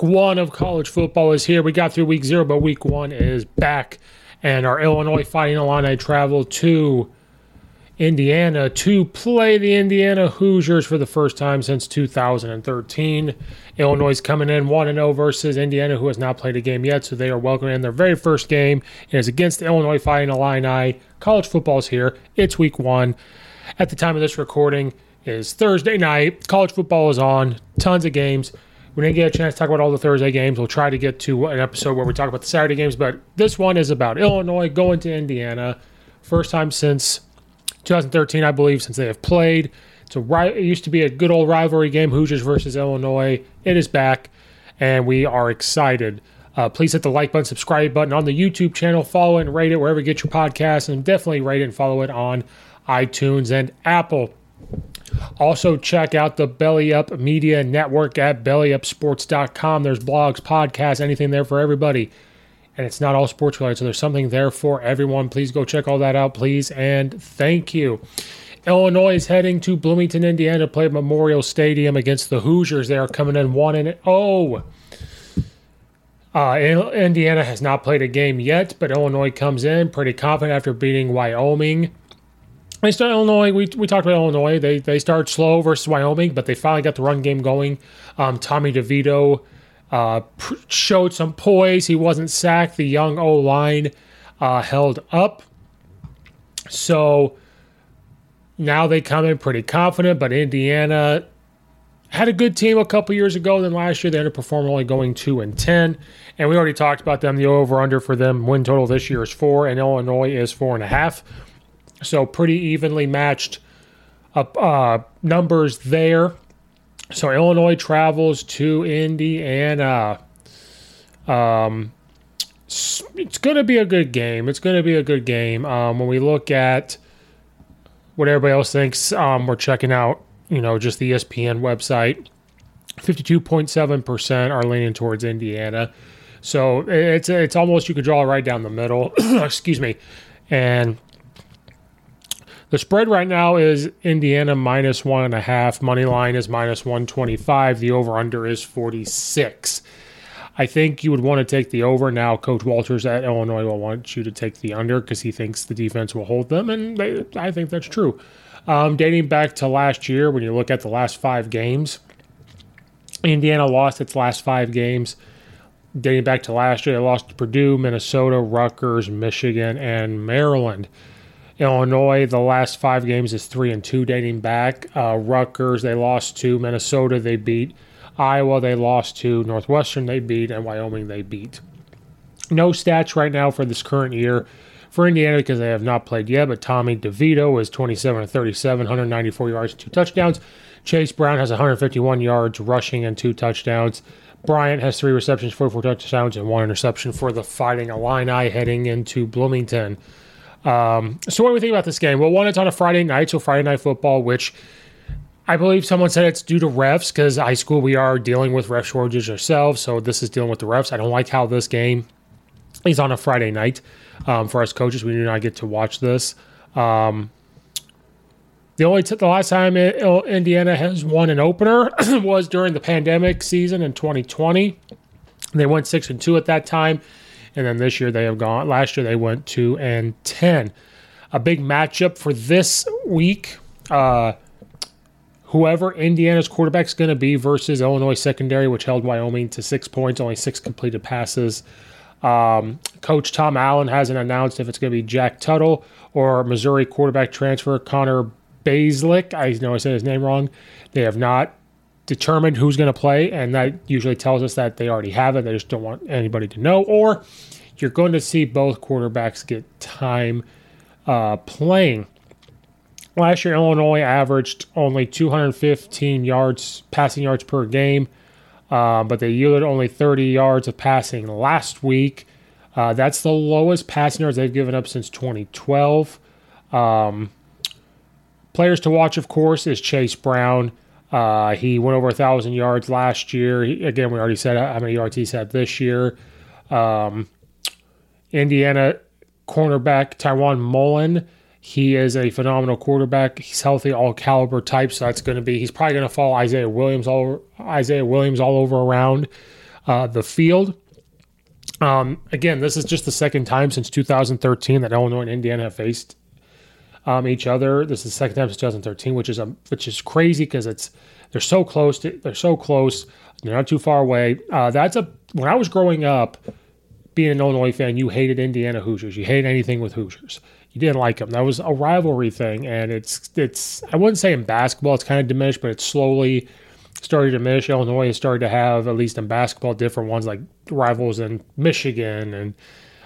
Week one of college football is here. We got through week zero, but week one is back. And our Illinois Fighting Illini travel to Indiana to play the Indiana Hoosiers for the first time since 2013. Illinois is coming in 1 0 versus Indiana, who has not played a game yet. So they are welcoming in their very first game. It is against the Illinois Fighting Illini. College football is here. It's week one. At the time of this recording, is Thursday night. College football is on. Tons of games. We didn't get a chance to talk about all the Thursday games. We'll try to get to an episode where we talk about the Saturday games, but this one is about Illinois going to Indiana. First time since 2013, I believe, since they have played. It's a, it used to be a good old rivalry game, Hoosiers versus Illinois. It is back, and we are excited. Uh, please hit the like button, subscribe button on the YouTube channel, follow and rate it wherever you get your podcasts, and definitely rate it and follow it on iTunes and Apple. Also, check out the Belly Up Media Network at bellyupsports.com. There's blogs, podcasts, anything there for everybody. And it's not all sports related, so there's something there for everyone. Please go check all that out, please. And thank you. Illinois is heading to Bloomington, Indiana to play Memorial Stadium against the Hoosiers. They are coming in 1 and 0. Uh, Indiana has not played a game yet, but Illinois comes in pretty confident after beating Wyoming they start Illinois. We, we talked about Illinois. They they started slow versus Wyoming, but they finally got the run game going. Um, Tommy DeVito uh, pr- showed some poise. He wasn't sacked. The young O line uh, held up. So now they come in pretty confident, but Indiana had a good team a couple years ago. Then last year they underperformed, only going two and ten. And we already talked about them. The over under for them win total this year is four, and Illinois is four and a half. So pretty evenly matched up uh, numbers there. So Illinois travels to Indiana. Um, it's going to be a good game. It's going to be a good game. Um, when we look at what everybody else thinks, um, we're checking out, you know, just the ESPN website. 52.7% are leaning towards Indiana. So it's it's almost you could draw right down the middle. Excuse me. And the spread right now is Indiana minus one and a half. Money line is minus 125. The over under is 46. I think you would want to take the over. Now, Coach Walters at Illinois will want you to take the under because he thinks the defense will hold them, and they, I think that's true. Um, dating back to last year, when you look at the last five games, Indiana lost its last five games. Dating back to last year, they lost to Purdue, Minnesota, Rutgers, Michigan, and Maryland. Illinois, the last five games is three and two dating back. Uh, Rutgers, they lost to Minnesota, they beat. Iowa, they lost to Northwestern, they beat, and Wyoming, they beat. No stats right now for this current year for Indiana because they have not played yet. But Tommy DeVito is 27 37, 194 yards, two touchdowns. Chase Brown has 151 yards rushing and two touchdowns. Bryant has three receptions, 44 touchdowns, and one interception for the Fighting Illini heading into Bloomington. Um, so, what do we think about this game? Well, one, it's on a Friday night, so Friday night football, which I believe someone said it's due to refs because high school we are dealing with ref shortages ourselves. So, this is dealing with the refs. I don't like how this game is on a Friday night. Um, for us coaches, we do not get to watch this. Um, the only t- the last time Indiana has won an opener was during the pandemic season in 2020. They went six and two at that time, and then this year they have gone. Last year they went two and ten. A big matchup for this week. Uh, whoever Indiana's quarterback is going to be versus Illinois secondary, which held Wyoming to six points, only six completed passes. Um, Coach Tom Allen hasn't announced if it's going to be Jack Tuttle or Missouri quarterback transfer Connor Bazelak. I know I said his name wrong. They have not determined who's going to play, and that usually tells us that they already have it. They just don't want anybody to know. Or you're going to see both quarterbacks get time uh, playing. Last year, Illinois averaged only 215 yards, passing yards per game uh, but they yielded only 30 yards of passing last week. Uh, that's the lowest passing yards they've given up since 2012. Um, players to watch, of course, is Chase Brown. Uh, he went over a thousand yards last year. He, again, we already said how many yards he's had this year. Um, Indiana cornerback Tiawan Mullen he is a phenomenal quarterback. He's healthy, all caliber type. So that's going to be. He's probably going to follow Isaiah Williams all over, Isaiah Williams all over around uh, the field. Um, again, this is just the second time since 2013 that Illinois and Indiana have faced um, each other. This is the second time since 2013, which is a which is crazy because it's they're so close. To, they're so close. They're not too far away. Uh, that's a when I was growing up, being an Illinois fan, you hated Indiana Hoosiers. You hated anything with Hoosiers you didn't like them. That was a rivalry thing, and it's it's I wouldn't say in basketball it's kind of diminished, but it's slowly started to diminish. Illinois has started to have at least in basketball different ones like rivals in Michigan and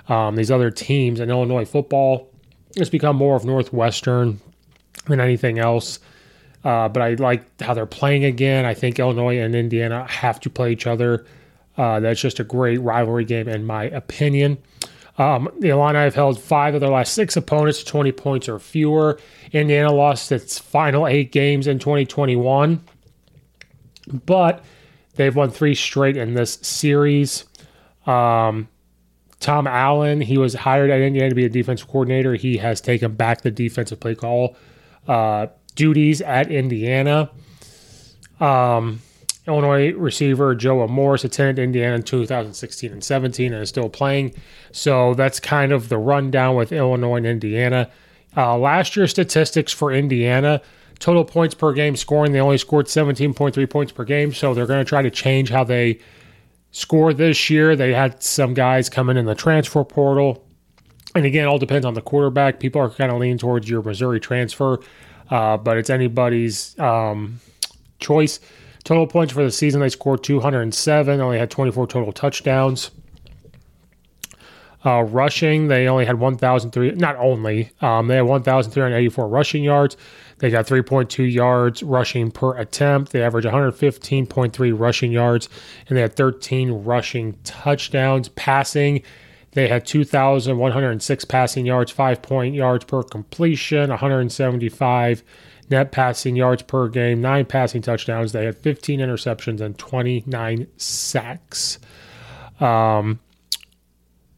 um, these other teams. And Illinois football it's become more of Northwestern than anything else. Uh, but I like how they're playing again. I think Illinois and Indiana have to play each other. Uh, that's just a great rivalry game, in my opinion. Um, the Illini have held five of their last six opponents to 20 points or fewer. Indiana lost its final eight games in 2021, but they've won three straight in this series. Um, Tom Allen, he was hired at Indiana to be a defensive coordinator. He has taken back the defensive play call uh, duties at Indiana. Um, Illinois receiver Joe Morris attended Indiana in 2016 and 17 and is still playing. So that's kind of the rundown with Illinois and Indiana. Uh, last year's statistics for Indiana total points per game scoring, they only scored 17.3 points per game. So they're going to try to change how they score this year. They had some guys coming in the transfer portal. And again, all depends on the quarterback. People are kind of leaning towards your Missouri transfer, uh, but it's anybody's um, choice. Total points for the season, they scored 207, only had 24 total touchdowns. Uh, rushing, they only had 1,003, not only, um, they had 1,384 rushing yards. They got 3.2 yards rushing per attempt. They averaged 115.3 rushing yards, and they had 13 rushing touchdowns. Passing, they had 2,106 passing yards, 5 point yards per completion, 175 net passing yards per game, nine passing touchdowns. They had 15 interceptions and 29 sacks. Um,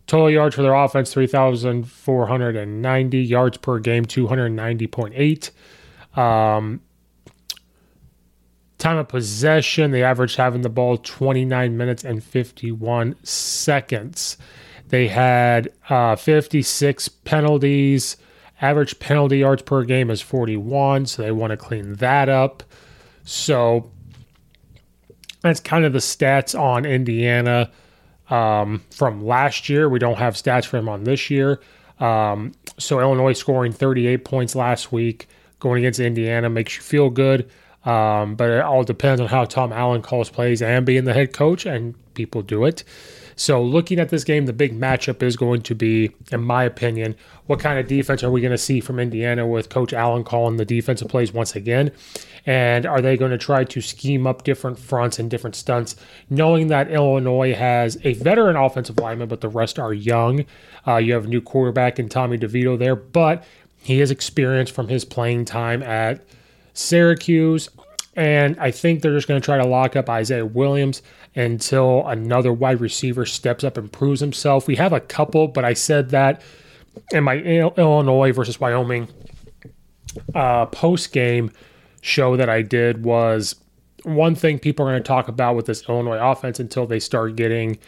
total yards for their offense 3,490 yards per game, 290.8. Um, time of possession, they averaged having the ball 29 minutes and 51 seconds. They had uh, 56 penalties Average penalty yards per game is 41, so they want to clean that up. So that's kind of the stats on Indiana um, from last year. We don't have stats for them on this year. Um, so Illinois scoring 38 points last week going against Indiana makes you feel good. Um, but it all depends on how Tom Allen calls plays and being the head coach, and people do it. So, looking at this game, the big matchup is going to be, in my opinion, what kind of defense are we going to see from Indiana with Coach Allen calling the defensive plays once again? And are they going to try to scheme up different fronts and different stunts, knowing that Illinois has a veteran offensive lineman, but the rest are young? Uh, you have a new quarterback in Tommy DeVito there, but he has experience from his playing time at Syracuse. And I think they're just going to try to lock up Isaiah Williams until another wide receiver steps up and proves himself. We have a couple, but I said that in my Illinois versus Wyoming uh, post game show that I did was one thing people are going to talk about with this Illinois offense until they start getting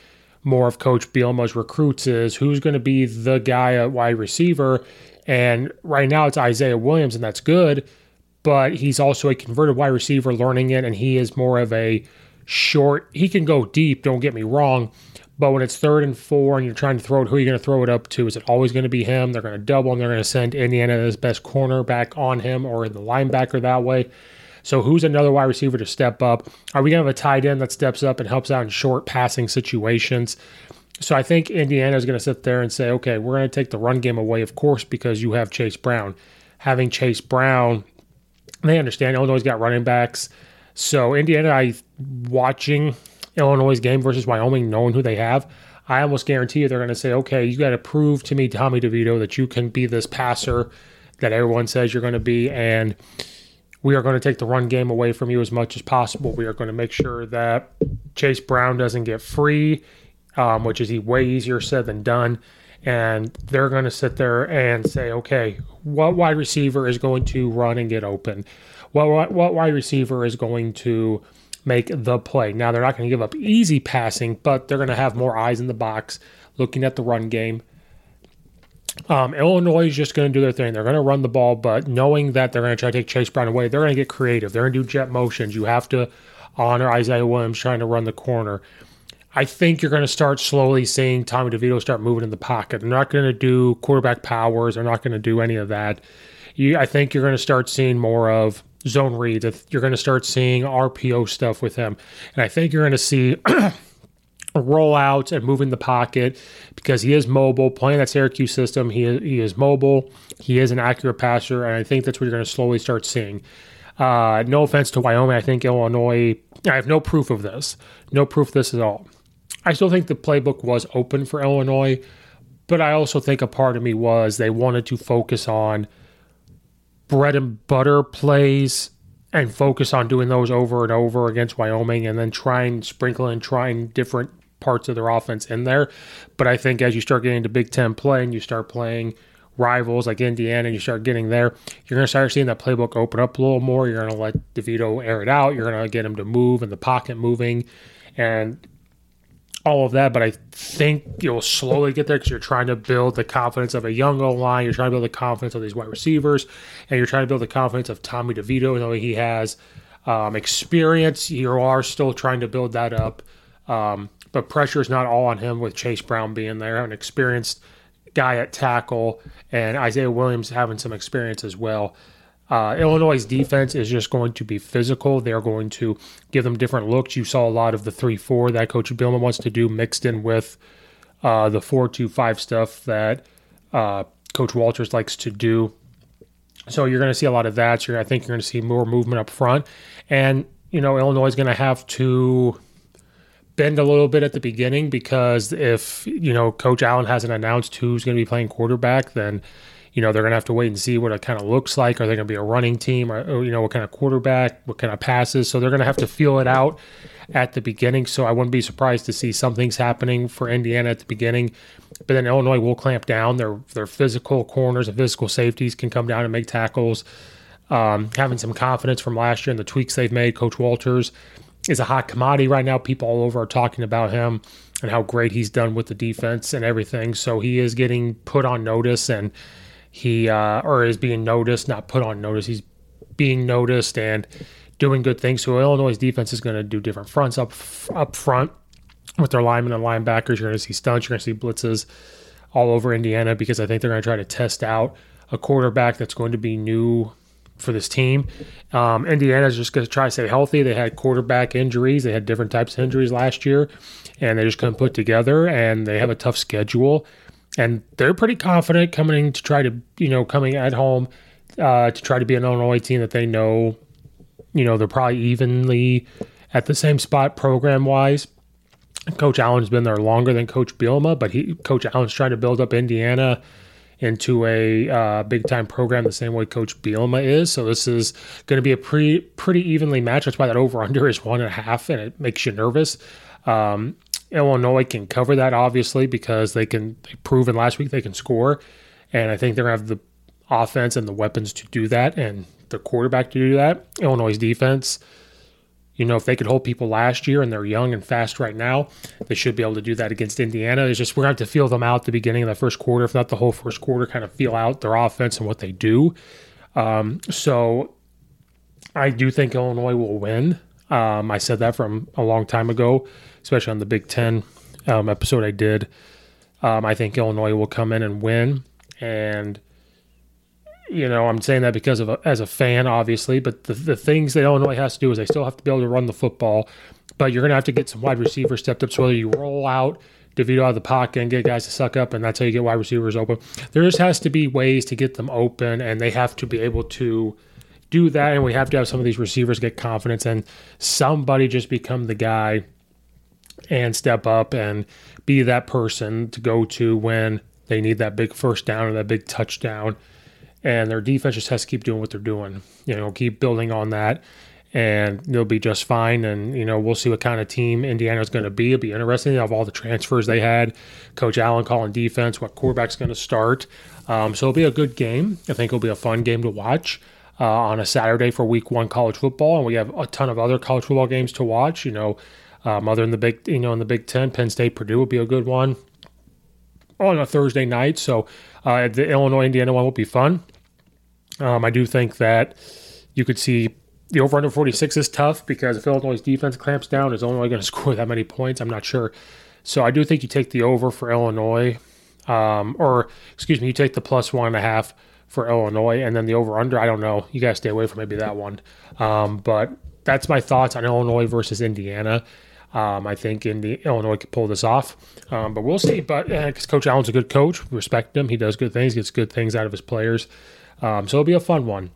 more of Coach Bielema's recruits is who's going to be the guy at wide receiver. And right now it's Isaiah Williams, and that's good but he's also a converted wide receiver learning it, and he is more of a short. He can go deep, don't get me wrong, but when it's third and four and you're trying to throw it, who are you going to throw it up to? Is it always going to be him? They're going to double and they're going to send Indiana's best cornerback on him or the linebacker that way. So who's another wide receiver to step up? Are we going to have a tight end that steps up and helps out in short passing situations? So I think Indiana is going to sit there and say, okay, we're going to take the run game away, of course, because you have Chase Brown. Having Chase Brown they understand Illinois got running backs. So Indiana, I watching Illinois' game versus Wyoming, knowing who they have, I almost guarantee you they're going to say, okay, you got to prove to me, Tommy DeVito, that you can be this passer that everyone says you're going to be, and we are going to take the run game away from you as much as possible. We are going to make sure that Chase Brown doesn't get free, um, which is way easier said than done and they're going to sit there and say, okay, what wide receiver is going to run and get open? What, what, what wide receiver is going to make the play? Now, they're not going to give up easy passing, but they're going to have more eyes in the box looking at the run game. Um, Illinois is just going to do their thing. They're going to run the ball, but knowing that they're going to try to take Chase Brown away, they're going to get creative. They're going to do jet motions. You have to honor Isaiah Williams trying to run the corner. I think you're going to start slowly seeing Tommy DeVito start moving in the pocket. They're not going to do quarterback powers. They're not going to do any of that. You, I think you're going to start seeing more of zone reads. You're going to start seeing RPO stuff with him. And I think you're going to see rollouts and moving the pocket because he is mobile. Playing that Syracuse system, he is, he is mobile. He is an accurate passer. And I think that's what you're going to slowly start seeing. Uh, no offense to Wyoming. I think Illinois, I have no proof of this. No proof of this at all. I still think the playbook was open for Illinois, but I also think a part of me was they wanted to focus on bread and butter plays and focus on doing those over and over against Wyoming and then try and sprinkle and trying different parts of their offense in there. But I think as you start getting to Big Ten play and you start playing rivals like Indiana you start getting there, you're going to start seeing that playbook open up a little more. You're going to let DeVito air it out. You're going to get him to move and the pocket moving. And all of that, but I think you'll slowly get there because you're trying to build the confidence of a young O line. You're trying to build the confidence of these wide receivers, and you're trying to build the confidence of Tommy DeVito, though he has um, experience. You are still trying to build that up, um, but pressure is not all on him with Chase Brown being there, an experienced guy at tackle, and Isaiah Williams having some experience as well. Uh, Illinois' defense is just going to be physical. They're going to give them different looks. You saw a lot of the 3 4 that Coach Bielema wants to do mixed in with uh, the 4 2 5 stuff that uh, Coach Walters likes to do. So you're going to see a lot of that. So I think you're going to see more movement up front. And, you know, Illinois is going to have to bend a little bit at the beginning because if, you know, Coach Allen hasn't announced who's going to be playing quarterback, then you know, they're going to have to wait and see what it kind of looks like. Are they going to be a running team or, or, you know, what kind of quarterback, what kind of passes? So they're going to have to feel it out at the beginning. So I wouldn't be surprised to see something's happening for Indiana at the beginning. But then Illinois will clamp down. Their their physical corners and physical safeties can come down and make tackles. Um, having some confidence from last year and the tweaks they've made. Coach Walters is a hot commodity right now. People all over are talking about him and how great he's done with the defense and everything. So he is getting put on notice and he uh, or is being noticed, not put on notice. He's being noticed and doing good things. So Illinois' defense is going to do different fronts up up front with their linemen and linebackers. You're going to see stunts. You're going to see blitzes all over Indiana because I think they're going to try to test out a quarterback that's going to be new for this team. Um, Indiana's just going to try to stay healthy. They had quarterback injuries. They had different types of injuries last year, and they just couldn't put together. And they have a tough schedule, and they're pretty confident coming to try to you know coming at home uh, to try to be an Illinois team that they know. You know they're probably evenly at the same spot program wise. Coach Allen's been there longer than Coach Bielema, but he Coach Allen's trying to build up Indiana into a uh, big time program the same way Coach Bielema is. So this is going to be a pretty pretty evenly matched. That's why that over under is one and a half, and it makes you nervous. Um, Illinois can cover that obviously because they can they proven last week they can score, and I think they're gonna have the offense and the weapons to do that, and the quarterback to do that. Illinois' defense you know, if they could hold people last year and they're young and fast right now, they should be able to do that against Indiana. It's just we're to have to feel them out the beginning of the first quarter, if not the whole first quarter, kind of feel out their offense and what they do. Um, so I do think Illinois will win. Um, I said that from a long time ago, especially on the Big Ten um, episode I did. Um, I think Illinois will come in and win. And you know, I'm saying that because of a, as a fan, obviously, but the, the things that Illinois has to do is they still have to be able to run the football, but you're going to have to get some wide receivers stepped up. So whether you roll out DeVito out of the pocket and get guys to suck up, and that's how you get wide receivers open. There just has to be ways to get them open, and they have to be able to do that. And we have to have some of these receivers get confidence, and somebody just become the guy and step up and be that person to go to when they need that big first down or that big touchdown and their defense just has to keep doing what they're doing. You know, keep building on that, and they'll be just fine. And you know, we'll see what kind of team Indiana's going to be. It'll be interesting of all the transfers they had. Coach Allen calling defense, what quarterback's going to start. Um, so it'll be a good game. I think it'll be a fun game to watch. Uh, on a Saturday for Week One college football, and we have a ton of other college football games to watch. You know, um, other than the big, you know, in the Big Ten, Penn State, Purdue would be a good one on a Thursday night. So uh, the Illinois Indiana one will be fun. Um, I do think that you could see the over under 46 is tough because if Illinois' defense clamps down, is only going to score that many points. I'm not sure. So I do think you take the over for Illinois, um, or excuse me, you take the plus one and a half for Illinois, and then the over under. I don't know. You guys stay away from maybe that one. Um, but that's my thoughts on Illinois versus Indiana. Um, I think in the Illinois could pull this off, um, but we'll see. But because uh, Coach Allen's a good coach, respect him. He does good things, gets good things out of his players. Um, so it'll be a fun one.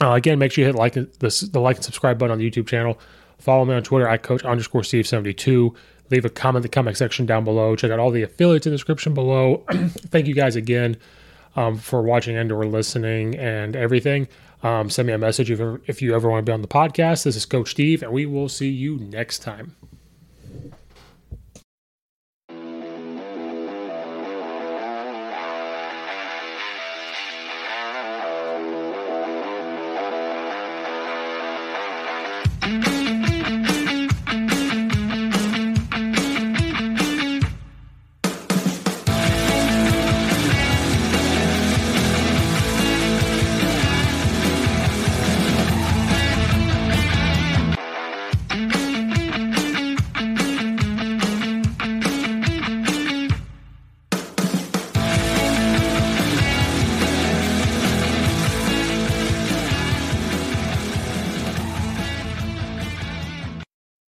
Uh, again, make sure you hit like the, the like and subscribe button on the YouTube channel. Follow me on Twitter at coach underscore Steve72. Leave a comment in the comment section down below. Check out all the affiliates in the description below. Thank you guys again um, for watching and or listening and everything. Um, send me a message if, if you ever want to be on the podcast. This is Coach Steve, and we will see you next time.